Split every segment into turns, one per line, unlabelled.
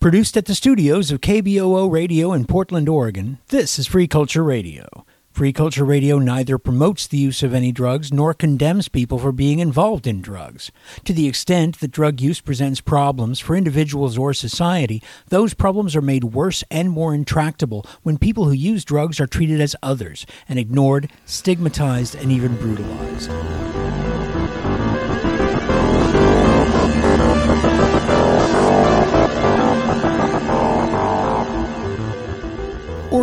Produced at the studios of KBOO Radio in Portland, Oregon, this is Free Culture Radio. Free Culture Radio neither promotes the use of any drugs nor condemns people for being involved in drugs. To the extent that drug use presents problems for individuals or society, those problems are made worse and more intractable when people who use drugs are treated as others and ignored, stigmatized, and even brutalized.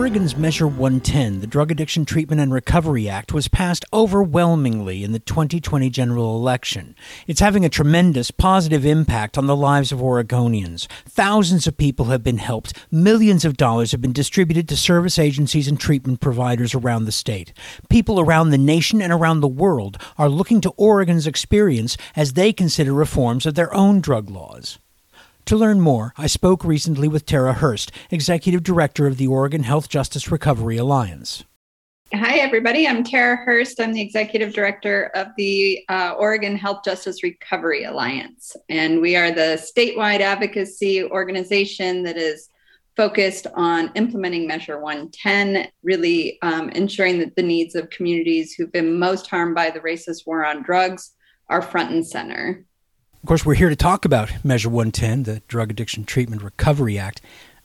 Oregon's Measure 110, the Drug Addiction Treatment and Recovery Act, was passed overwhelmingly in the 2020 general election. It's having a tremendous positive impact on the lives of Oregonians. Thousands of people have been helped. Millions of dollars have been distributed to service agencies and treatment providers around the state. People around the nation and around the world are looking to Oregon's experience as they consider reforms of their own drug laws. To learn more, I spoke recently with Tera Hurst, Executive Director of the Oregon Health Justice Recovery Alliance.
Hi, everybody. I'm Tera Hurst. I'm the Executive Director of the uh, Oregon Health Justice Recovery Alliance. And we are the statewide advocacy organization that is focused on implementing Measure 110, really um, ensuring that the needs of communities who've been most harmed by the racist war on drugs are front and center.
Of course, we're here to talk about Measure 110, the Drug Addiction Treatment Recovery Act.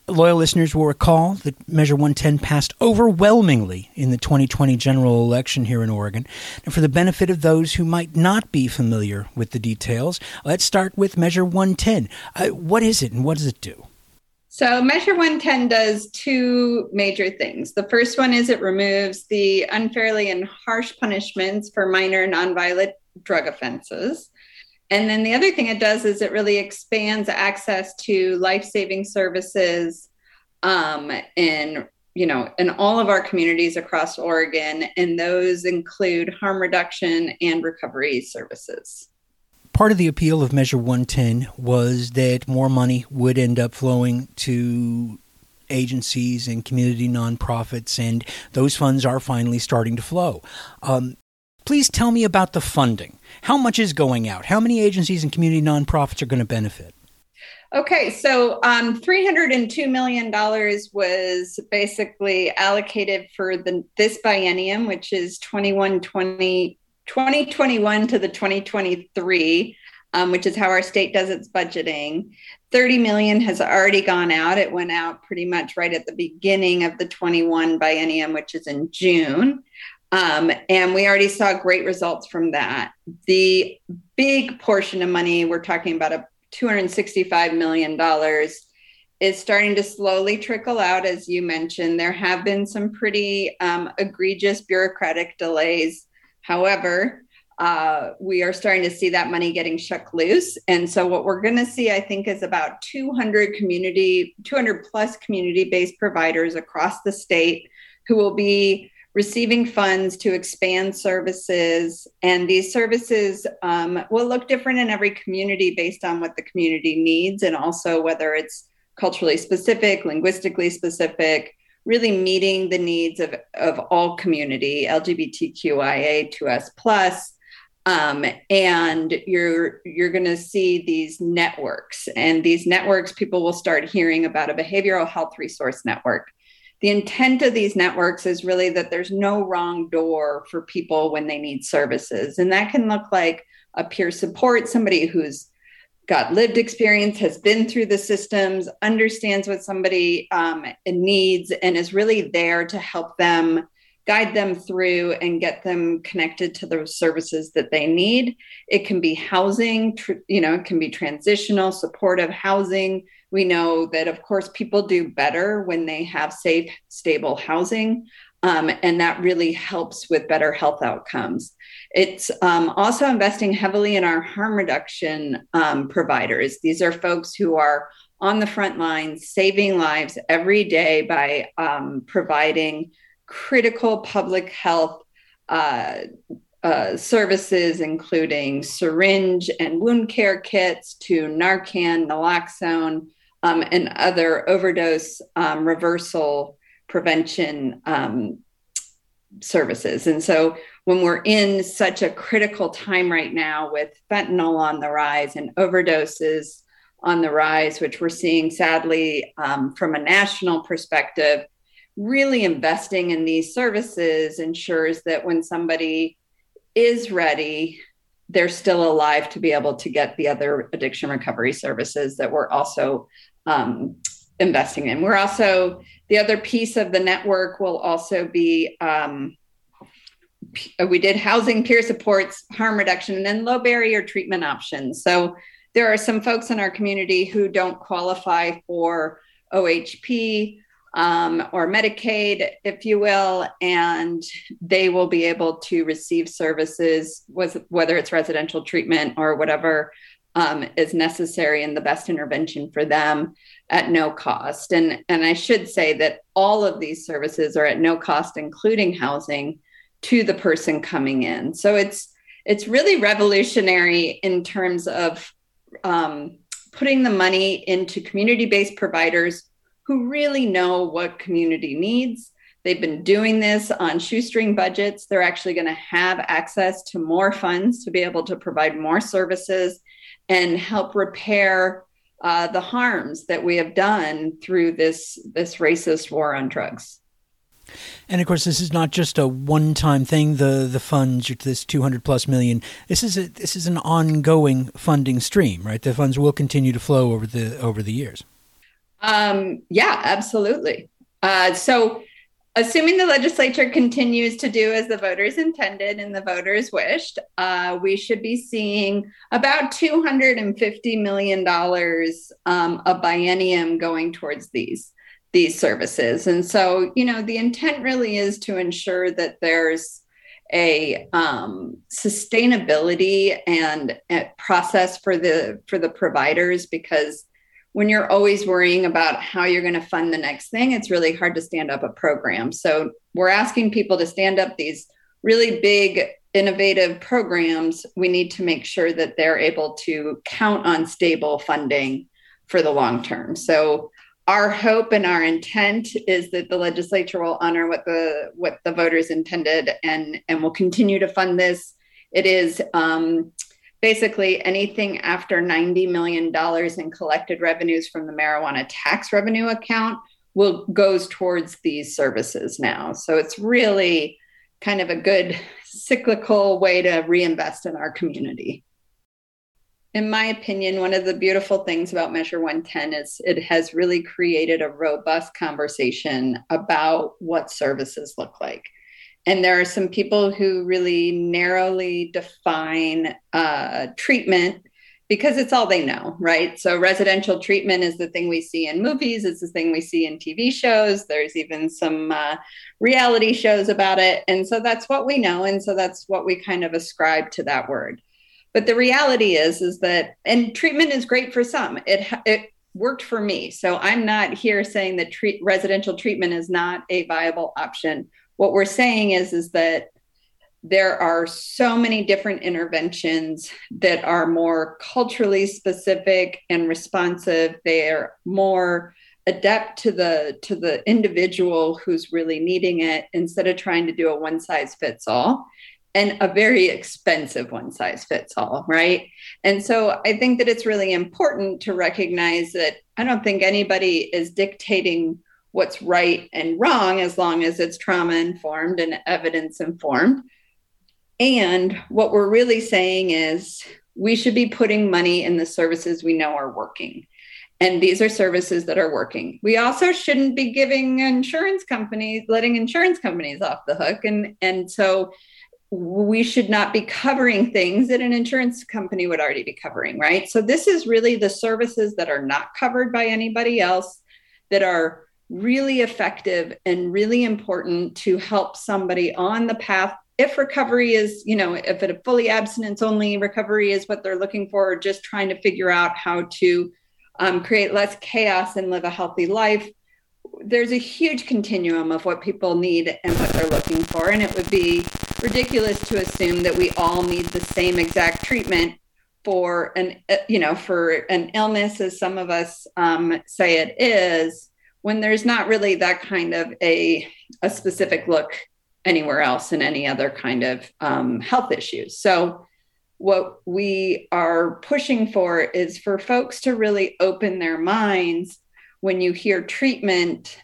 Loyal listeners will recall that Measure 110 passed overwhelmingly in the 2020 general election here in Oregon. And for the benefit of those who might not be familiar with the details, let's start with Measure 110. Uh, what is it and what does it do?
So, Measure 110 does two major things. The first one is it removes the unfairly and harsh punishments for minor nonviolent drug offenses. And then the other thing it does is it really expands access to life-saving services um, in you know in all of our communities across Oregon, and those include harm reduction and recovery services.
Part of the appeal of Measure 110 was that more money would end up flowing to agencies and community nonprofits, and those funds are finally starting to flow. Um, please tell me about the funding. How much is going out? How many agencies and community nonprofits are going to benefit?
Okay, so um, $302 million was basically allocated for the this biennium, which is 2120, 2021 to the 2023, um, which is how our state does its budgeting. 30 million has already gone out. It went out pretty much right at the beginning of the 21 biennium, which is in June. Um, and we already saw great results from that. The big portion of money, we're talking about a $265 million, is starting to slowly trickle out. As you mentioned, there have been some pretty um, egregious bureaucratic delays. However, uh, we are starting to see that money getting shook loose. And so, what we're going to see, I think, is about 200 community, 200 plus community based providers across the state who will be receiving funds to expand services. And these services um, will look different in every community based on what the community needs and also whether it's culturally specific, linguistically specific, really meeting the needs of, of all community, LGBTQIA2S plus. Um, and you're you're going to see these networks, and these networks, people will start hearing about a behavioral health resource network the intent of these networks is really that there's no wrong door for people when they need services. And that can look like a peer support, somebody who's got lived experience, has been through the systems, understands what somebody um, needs, and is really there to help them guide them through and get them connected to the services that they need. It can be housing, tr- you know, it can be transitional, supportive housing we know that, of course, people do better when they have safe, stable housing. Um, and that really helps with better health outcomes. It's um, also investing heavily in our harm reduction um, providers. These are folks who are on the front lines, saving lives every day by um, providing critical public health uh, uh, services, including syringe and wound care kits to Narcan, naloxone, um, and other overdose um, reversal prevention um, services. And so when we're in such a critical time right now with fentanyl on the rise and overdoses on the rise, which we're seeing sadly um, from a national perspective, really investing in these services ensures that when somebody is ready, they're still alive to be able to get the other addiction recovery services that we're also um, investing in. We're also, the other piece of the network will also be. Um, we did housing, peer supports, harm reduction, and then low barrier treatment options. So there are some folks in our community who don't qualify for OHP um, or Medicaid, if you will, and they will be able to receive services, whether it's residential treatment or whatever um, is necessary and the best intervention for them at no cost. And, and I should say that all of these services are at no cost, including housing to the person coming in. So it's it's really revolutionary in terms of um, putting the money into community-based providers who really know what community needs. They've been doing this on shoestring budgets. They're actually going to have access to more funds to be able to provide more services and help repair uh, the harms that we have done through this this racist war on drugs.
And of course, this is not just a one-time thing. The the funds, this two hundred plus million. This is a, this is an ongoing funding stream, right? The funds will continue to flow over the over the years.
Um, yeah, absolutely. Uh, so, assuming the legislature continues to do as the voters intended and the voters wished, uh, we should be seeing about $250 million um, a biennium going towards these these services. And so, you know, the intent really is to ensure that there's a um, sustainability and process for the for the providers because when you're always worrying about how you're going to fund the next thing, it's really hard to stand up a program. So we're asking people to stand up these really big, innovative programs. We need to make sure that they're able to count on stable funding for the long term. So our hope and our intent is that the legislature will honor what the what the voters intended and and will continue to fund this. It is um, basically anything after $90 million in collected revenues from the marijuana tax revenue account will goes towards these services now. So it's really kind of a good cyclical way to reinvest in our community. In my opinion, one of the beautiful things about Measure 110 is it has really created a robust conversation about what services look like and there are some people who really narrowly define uh, treatment because it's all they know, right? So residential treatment is the thing we see in movies. It's the thing we see in TV shows. There's even some uh, reality shows about it, and so that's what we know, and so that's what we kind of ascribe to that word. But the reality is, is that and treatment is great for some. It it worked for me, so I'm not here saying that treat, residential treatment is not a viable option what we're saying is is that there are so many different interventions that are more culturally specific and responsive. They're more adept to the to the individual who's really needing it instead of trying to do a one size fits all and a very expensive one size fits all right? And so i think that it's really important to recognize that i don't think anybody is dictating what's right and wrong as long as it's trauma informed and evidence informed. And what we're really saying is we should be putting money in the services we know are working. And these are services that are working. We also shouldn't be giving insurance companies, letting insurance companies off the hook. And, and so we should not be covering things that an insurance company would already be covering, right? So this is really the services that are not covered by anybody else that are really effective and really important to help somebody on the path. If recovery is you know if a fully abstinence only recovery is what they're looking for or just trying to figure out how to um, create less chaos and live a healthy life there's a huge continuum of what people need and what they're looking for. And it would be ridiculous to assume that we all need the same exact treatment for an you know for an illness as some of us um, say it is when there's not really that kind of a, a specific look anywhere else in any other kind of um, health issues. So what we are pushing for is for folks to really open their minds when you hear treatment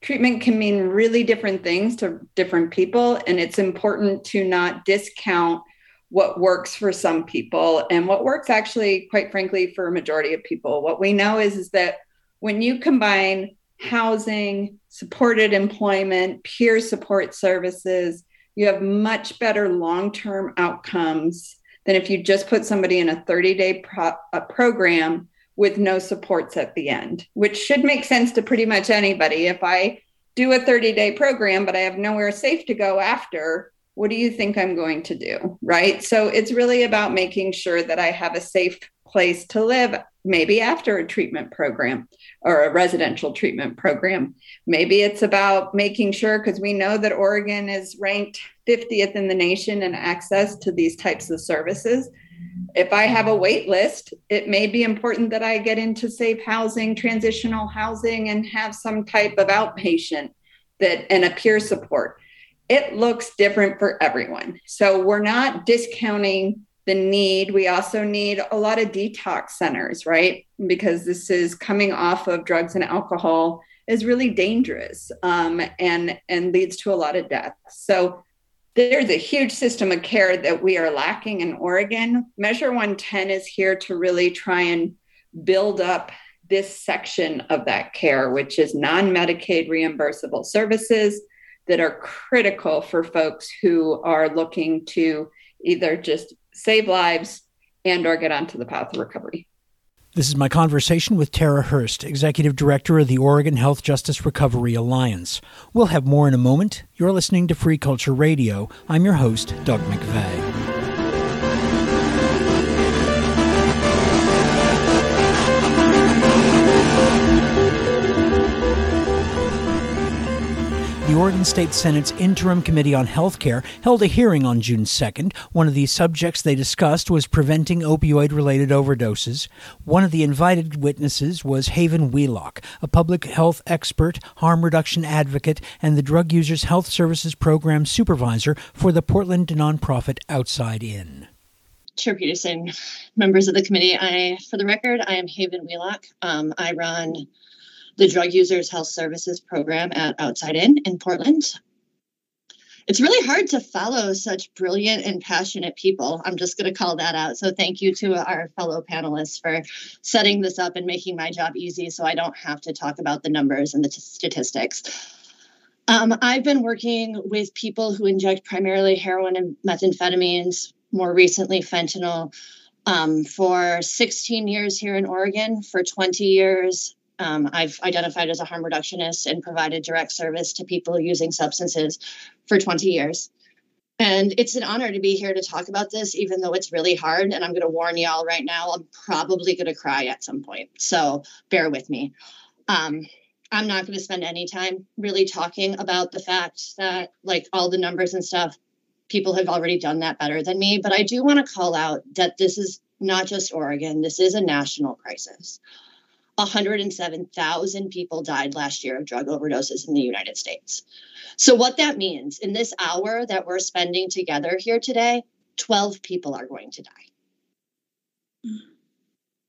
treatment can mean really different things to different people and it's important to not discount what works for some people and what works actually quite frankly for a majority of people what we know is, is that when you combine housing supported employment peer support services you have much better long-term outcomes than if you just put somebody in a 30 day pro- program with no supports at the end, which should make sense to pretty much anybody. If I do a 30 day program, but I have nowhere safe to go after, what do you think I'm going to do? Right. So it's really about making sure that I have a safe place to live, maybe after a treatment program or a residential treatment program. Maybe it's about making sure, because we know that Oregon is ranked 50th in the nation in access to these types of services. If I have a wait list, it may be important that I get into safe housing, transitional housing, and have some type of outpatient that and a peer support. It looks different for everyone. So we're not discounting the need. We also need a lot of detox centers, right? Because this is coming off of drugs and alcohol is really dangerous um, and and leads to a lot of death. So there's a huge system of care that we are lacking in Oregon. Measure 110 is here to really try and build up this section of that care, which is non Medicaid reimbursable services that are critical for folks who are looking to either just save lives and or get onto the path of recovery.
This is my conversation with Tera Hurst, Executive Director of the Oregon Health Justice Recovery Alliance. We'll have more in a moment. You're listening to Free Culture Radio. I'm your host, Doug McVay. The Oregon State Senate's Interim Committee on Health Care held a hearing on June 2nd. One of the subjects they discussed was preventing opioid related overdoses. One of the invited witnesses was Haven Wheelock, a public health expert, harm reduction advocate, and the Drug Users Health Services Program supervisor for the Portland nonprofit Outside In.
Chair Patterson, members of the committee, I, for the record, I am Haven Wheelock. Um, I run the Drug Users Health Services program at Outside In in Portland. It's really hard to follow such brilliant and passionate people. I'm just going to call that out. So, thank you to our fellow panelists for setting this up and making my job easy so I don't have to talk about the numbers and the t- statistics. Um, I've been working with people who inject primarily heroin and methamphetamines, more recently, fentanyl, um, for 16 years here in Oregon, for 20 years um, I've identified as a harm reductionist and provided direct service to people using substances for 20 years. And it's an honor to be here to talk about this, even though it's really hard. And I'm going to warn y'all right now, I'm probably going to cry at some point. So bear with me. Um, I'm not going to spend any time really talking about the fact that, like, all the numbers and stuff, people have already done that better than me. But I do want to call out that this is not just Oregon, this is a national crisis. 107,000 people died last year of drug overdoses in the United States. So, what that means in this hour that we're spending together here today, 12 people are going to die.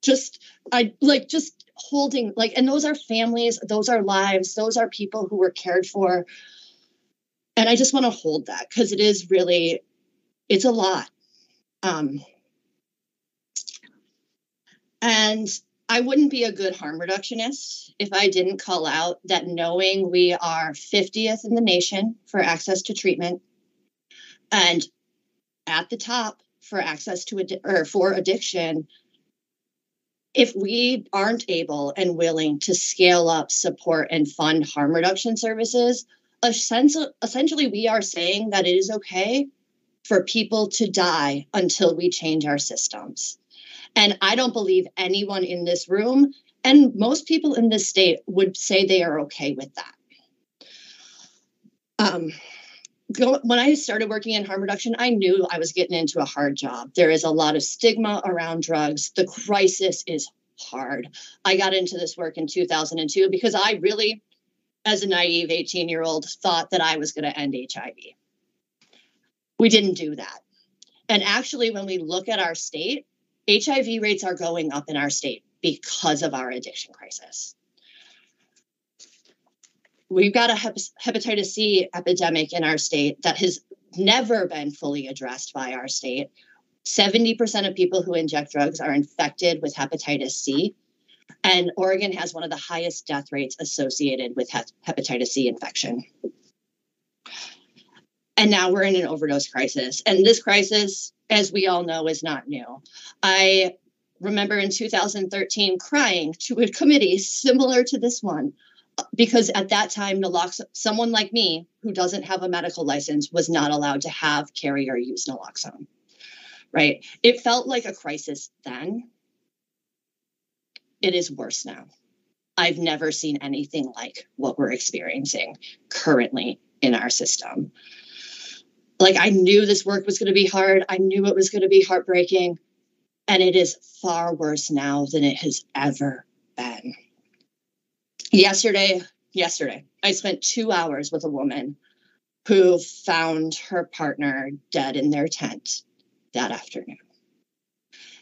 Just, I like just holding, like, and those are families, those are lives, those are people who were cared for. And I just want to hold that because it is really, it's a lot. Um, and I wouldn't be a good harm reductionist if I didn't call out that knowing we are 50th in the nation for access to treatment and at the top for access to or for addiction if we aren't able and willing to scale up support and fund harm reduction services essentially we are saying that it is okay for people to die until we change our systems and I don't believe anyone in this room and most people in this state would say they are okay with that. Um, when I started working in harm reduction, I knew I was getting into a hard job. There is a lot of stigma around drugs. The crisis is hard. I got into this work in 2002 because I really, as a naive 18 year old, thought that I was going to end HIV. We didn't do that. And actually, when we look at our state, HIV rates are going up in our state because of our addiction crisis. We've got a hepatitis C epidemic in our state that has never been fully addressed by our state. 70% of people who inject drugs are infected with hepatitis C. And Oregon has one of the highest death rates associated with hepatitis C infection. And now we're in an overdose crisis. And this crisis, as we all know, is not new. I remember in 2013 crying to a committee similar to this one because at that time naloxone someone like me who doesn't have a medical license was not allowed to have carry or use naloxone right it felt like a crisis then it is worse now i've never seen anything like what we're experiencing currently in our system like i knew this work was going to be hard. I knew it was going to be heartbreaking. And it is far worse now than it has ever been. Yesterday yesterday i spent two hours with a woman who found her partner dead in their tent that afternoon.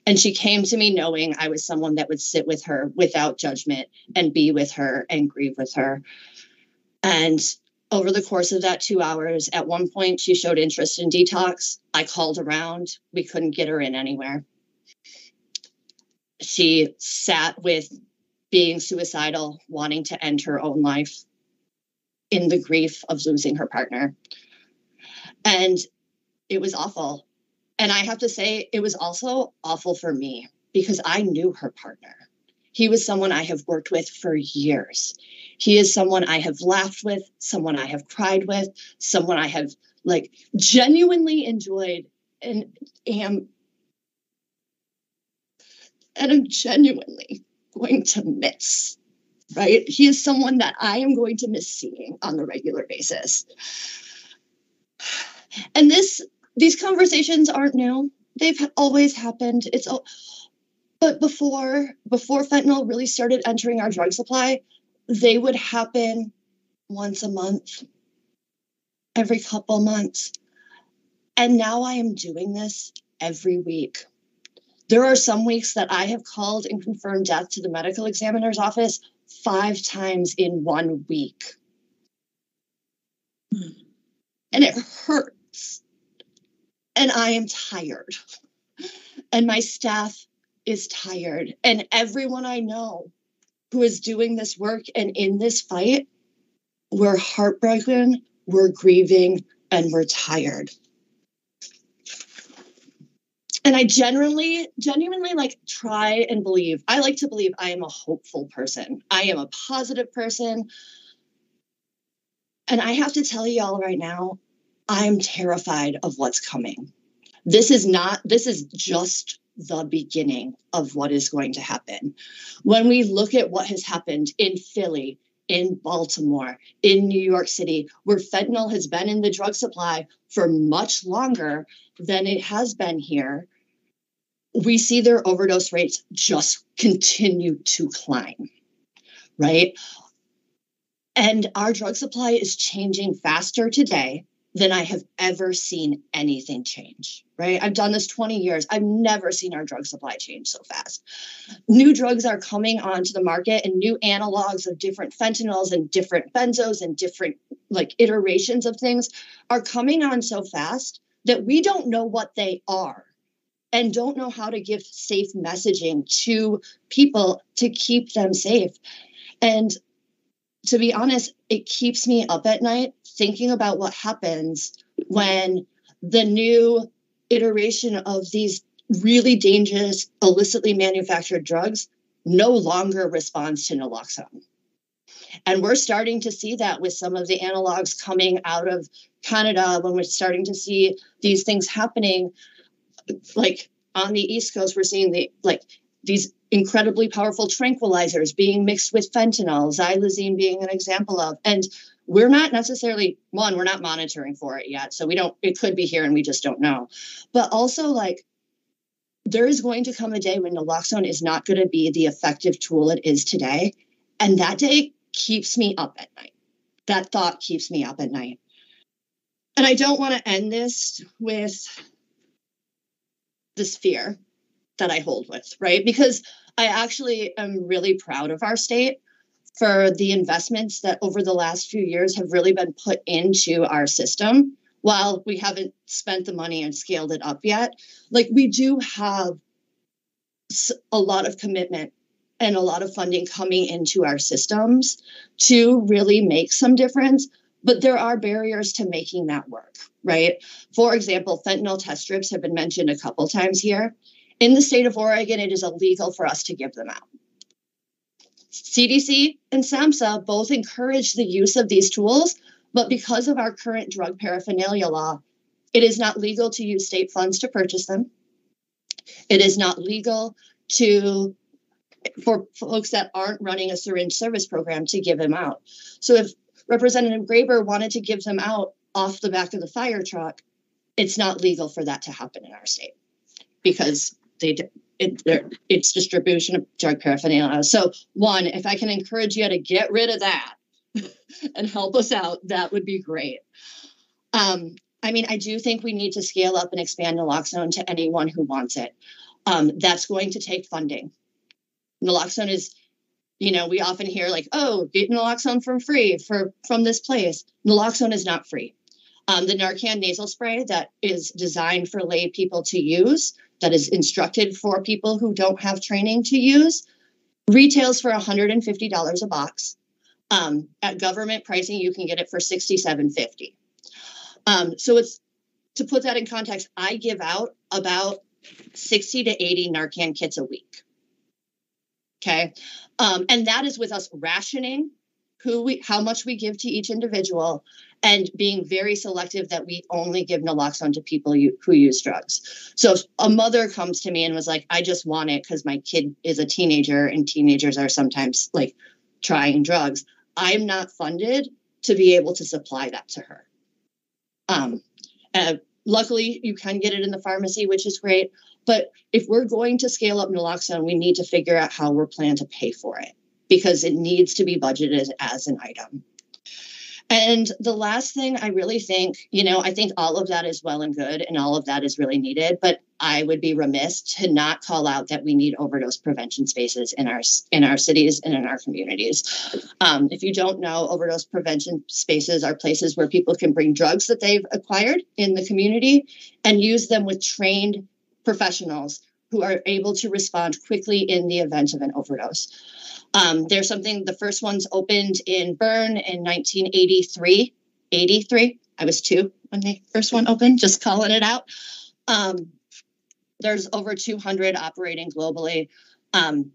And she came to me knowing i was someone that would sit with her without judgment and be with her and grieve with her. And over the course of that two hours at one point she showed interest in detox i called around we couldn't get her in anywhere she sat with being suicidal, wanting to end her own life in the grief of losing her partner. And it was awful. And I have to say, it was also awful for me because I knew her partner. He was someone I have worked with for years. He is someone I have laughed with, someone I have cried with, someone I have like genuinely enjoyed and am and I'm genuinely going to miss, right? He is someone that I am going to miss seeing on the regular basis. And this these conversations aren't new. They've always happened. It's but before before fentanyl really started entering our drug supply, they would happen once a month, every couple months. And now I am doing this every week there are some weeks that I have called and confirmed death to the medical examiner's office five times in one week. Hmm. And it hurts. And I am tired. And my staff is tired. And everyone I know who is doing this work and in this fight, we're heartbroken, we're grieving, and we're tired and I genuinely, genuinely like try and believe. I like to believe I am a hopeful person. I am a positive person. And I have to tell y'all right now, I'm terrified of what's coming. This is not, this is just the beginning of what is going to happen. When we look at what has happened in Philly, in Baltimore, in New York City, where fentanyl has been in the drug supply for much longer than it has been here, we see their overdose rates just continue to climb, right? And our drug supply is changing faster today than I have ever seen anything change, right? I've done this 20 years. I've never seen our drug supply change so fast. New drugs are coming onto the market and new analogs of different fentanyls and different benzos and different like iterations of things are coming on so fast that we don't know what they are and don't know how to give safe messaging to people to keep them safe. And to be honest, it keeps me up at night thinking about what happens when the new iteration of these really dangerous, illicitly manufactured drugs no longer responds to naloxone. And we're starting to see that with some of the analogs coming out of Canada when we're starting to see these things happening like on the East Coast, we're seeing the like these incredibly powerful tranquilizers being mixed with fentanyl, xylazine being an example of. And we're not necessarily one, we're not monitoring for it yet. So we don't, it could be here and we just don't know. But also like there is going to come a day when naloxone is not going to be the effective tool it is today. And that day keeps me up at night. That thought keeps me up at night. And I don't want to end this with this fear that I hold with, right? Because I actually am really proud of our state for the investments that over the last few years have really been put into our system while we haven't spent the money and scaled it up yet. Like we do have a lot of commitment and a lot of funding coming into our systems to really make some difference but there are barriers to making that work right? For example fentanyl test strips have been mentioned a couple times here. In the state of oregon it is illegal for us to give them out cdc and samhsa both encourage the use of these tools but because of our current drug paraphernalia law it is not legal to use state funds to purchase them it is not legal to for folks that aren't running a syringe service program to give them out. So if Representative Graber wanted to give them out off the back of the fire truck, it's not legal for that to happen in our state because they it, it's distribution of drug paraphernalia. So one, if I can encourage you to get rid of that and help us out, that would be great. Um, I mean, I do think we need to scale up and expand naloxone to anyone who wants it. Um, that's going to take funding. Naloxone is, you know, we often hear like, oh, get naloxone from free for from this place. Naloxone is not free. Um, the Narcan nasal spray that is designed for lay people to use, that is instructed for people who don't have training to use, retails for $150 a box. Um, at government pricing, you can get it for $67.50. Um, so it's to put that in context, I give out about 60 to 80 Narcan kits a week. Okay. Um, and that is with us rationing who we how much we give to each individual and being very selective that we only give naloxone to people who use drugs. So a mother comes to me and was like, I just want it because my kid is a teenager and teenagers are sometimes like trying drugs, I'm not funded to be able to supply that to her. Um, uh, luckily, you can get it in the pharmacy, which is great. But if we're going to scale up naloxone, we need to figure out how we're planning to pay for it because it needs to be budgeted as an item. And the last thing I really think, you know, I think all of that is well and good and all of that is really needed, but I would be remiss to not call out that we need overdose prevention spaces in our in our cities and in our communities. Um, if you don't know, overdose prevention spaces are places where people can bring drugs that they've acquired in the community and use them with trained professionals who are able to respond quickly in the event of an overdose. Um, there's something, the first ones opened in Bern in 1983. 83. I was two when the first one opened, just calling it out. Um, there's over 200 operating globally. Um,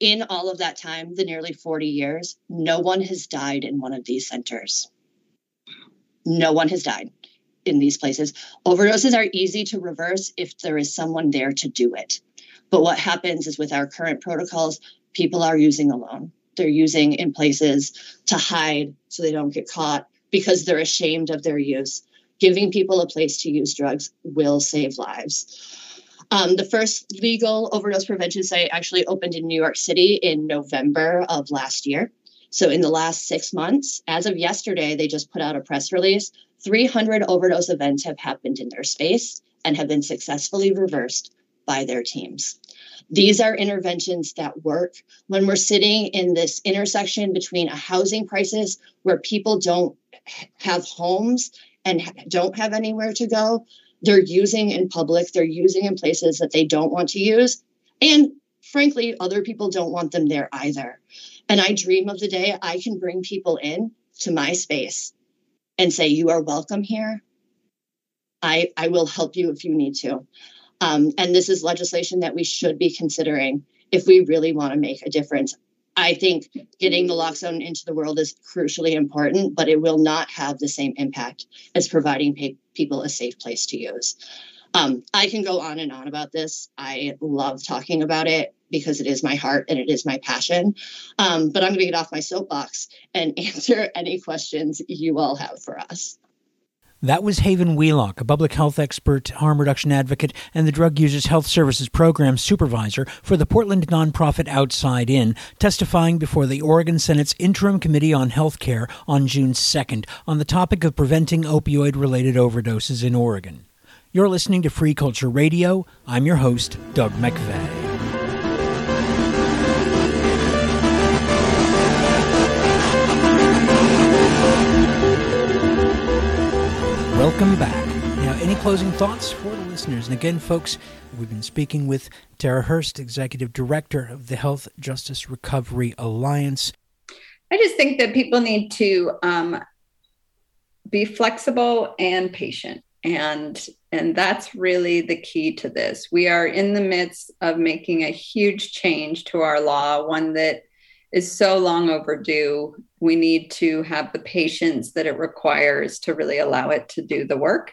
in all of that time, the nearly 40 years, no one has died in one of these centers. No one has died in these places. Overdoses are easy to reverse if there is someone there to do it. But what happens is with our current protocols, people are using alone. They're using in places to hide so they don't get caught because they're ashamed of their use. Giving people a place to use drugs will save lives. Um, the first legal overdose prevention site actually opened in New York City in November of last year. So, in the last six months, as of yesterday, they just put out a press release 300 overdose events have happened in their space and have been successfully reversed by their teams. These are interventions that work when we're sitting in this intersection between a housing crisis where people don't have homes and don't have anywhere to go. They're using in public, they're using in places that they don't want to use. And frankly, other people don't want them there either. And I dream of the day I can bring people in to my space and say, You are welcome here. I, I will help you if you need to. Um, and this is legislation that we should be considering if we really want to make a difference. I think getting naloxone into the world is crucially important, but it will not have the same impact as providing people a safe place to use. Um, I can go on and on about this. I love talking about it because it is my heart and it is my passion. Um, but I'm going to get off my soapbox and answer any questions you all have for us.
That was Haven Wheelock, a public health expert, harm reduction advocate, and the Drug Users Health Services Program supervisor for the Portland nonprofit Outside In, testifying before the Oregon Senate's Interim Committee on Health Care on June 2nd on the topic of preventing opioid related overdoses in Oregon. You're listening to Free Culture Radio. I'm your host, Doug McVay. Welcome back. Now, any closing thoughts for the listeners? And again, folks, we've been speaking with Tera Hurst, Executive Director of the Health Justice Recovery Alliance.
I just think that people need to um, be flexible and patient. And and that's really the key to this. We are in the midst of making a huge change to our law, one that is so long overdue. We need to have the patience that it requires to really allow it to do the work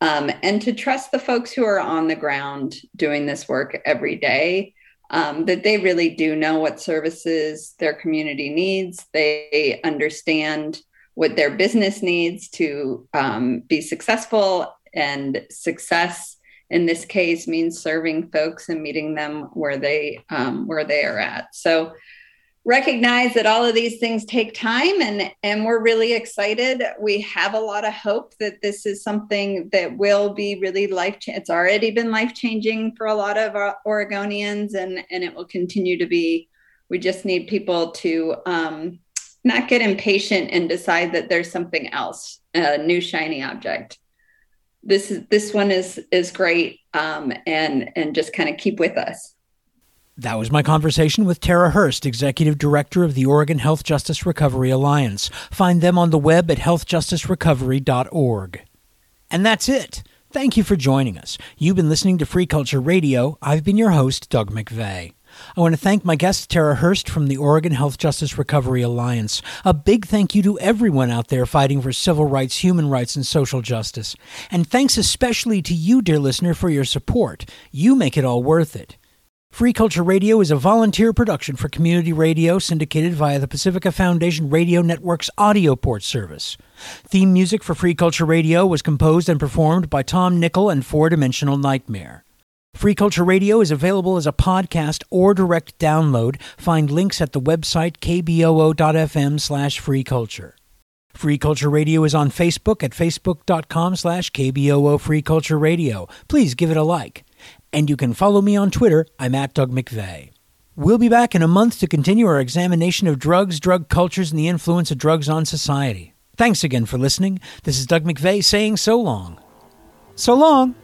um, and to trust the folks who are on the ground doing this work every day. Um, that they really do know what services their community needs. They understand what their business needs to um, be successful. And success in this case means serving folks and meeting them where they um, where they are at. So recognize that all of these things take time and and we're really excited. We have a lot of hope that this is something that will be really life cha- it's already been life changing for a lot of our oregonians and and it will continue to be. We just need people to um, not get impatient and decide that there's something else a new shiny object. This is this one is is great um, and and just kind of keep with us
that was my conversation with Tera Hurst, Executive Director of the Oregon Health Justice Recovery Alliance. Find them on the web at healthjusticerecovery.org. And that's it. Thank you for joining us. You've been listening to Free Culture Radio. I've been your host, Doug McVay. I want to thank my guest, Tera Hurst from the Oregon Health Justice Recovery Alliance. A big thank you to everyone out there fighting for civil rights, human rights, and social justice. And thanks especially to you, dear listener, for your support. You make it all worth it. Free Culture Radio is a volunteer production for community radio syndicated via the Pacifica Foundation Radio Network's AudioPort service. Theme music for Free Culture Radio was composed and performed by Tom Nickel and Four Dimensional Nightmare. Free Culture Radio is available as a podcast or direct download. Find links at the website kboo.fm slash freeculture. Free Culture Radio is on Facebook at facebook.com slash kboo Free Culture Radio. Please give it a like. And you can follow me on Twitter. I'm at Doug McVay. We'll be back in a month to continue our examination of drugs, drug cultures, and the influence of drugs on society. Thanks again for listening. This is Doug McVay saying so long. So long.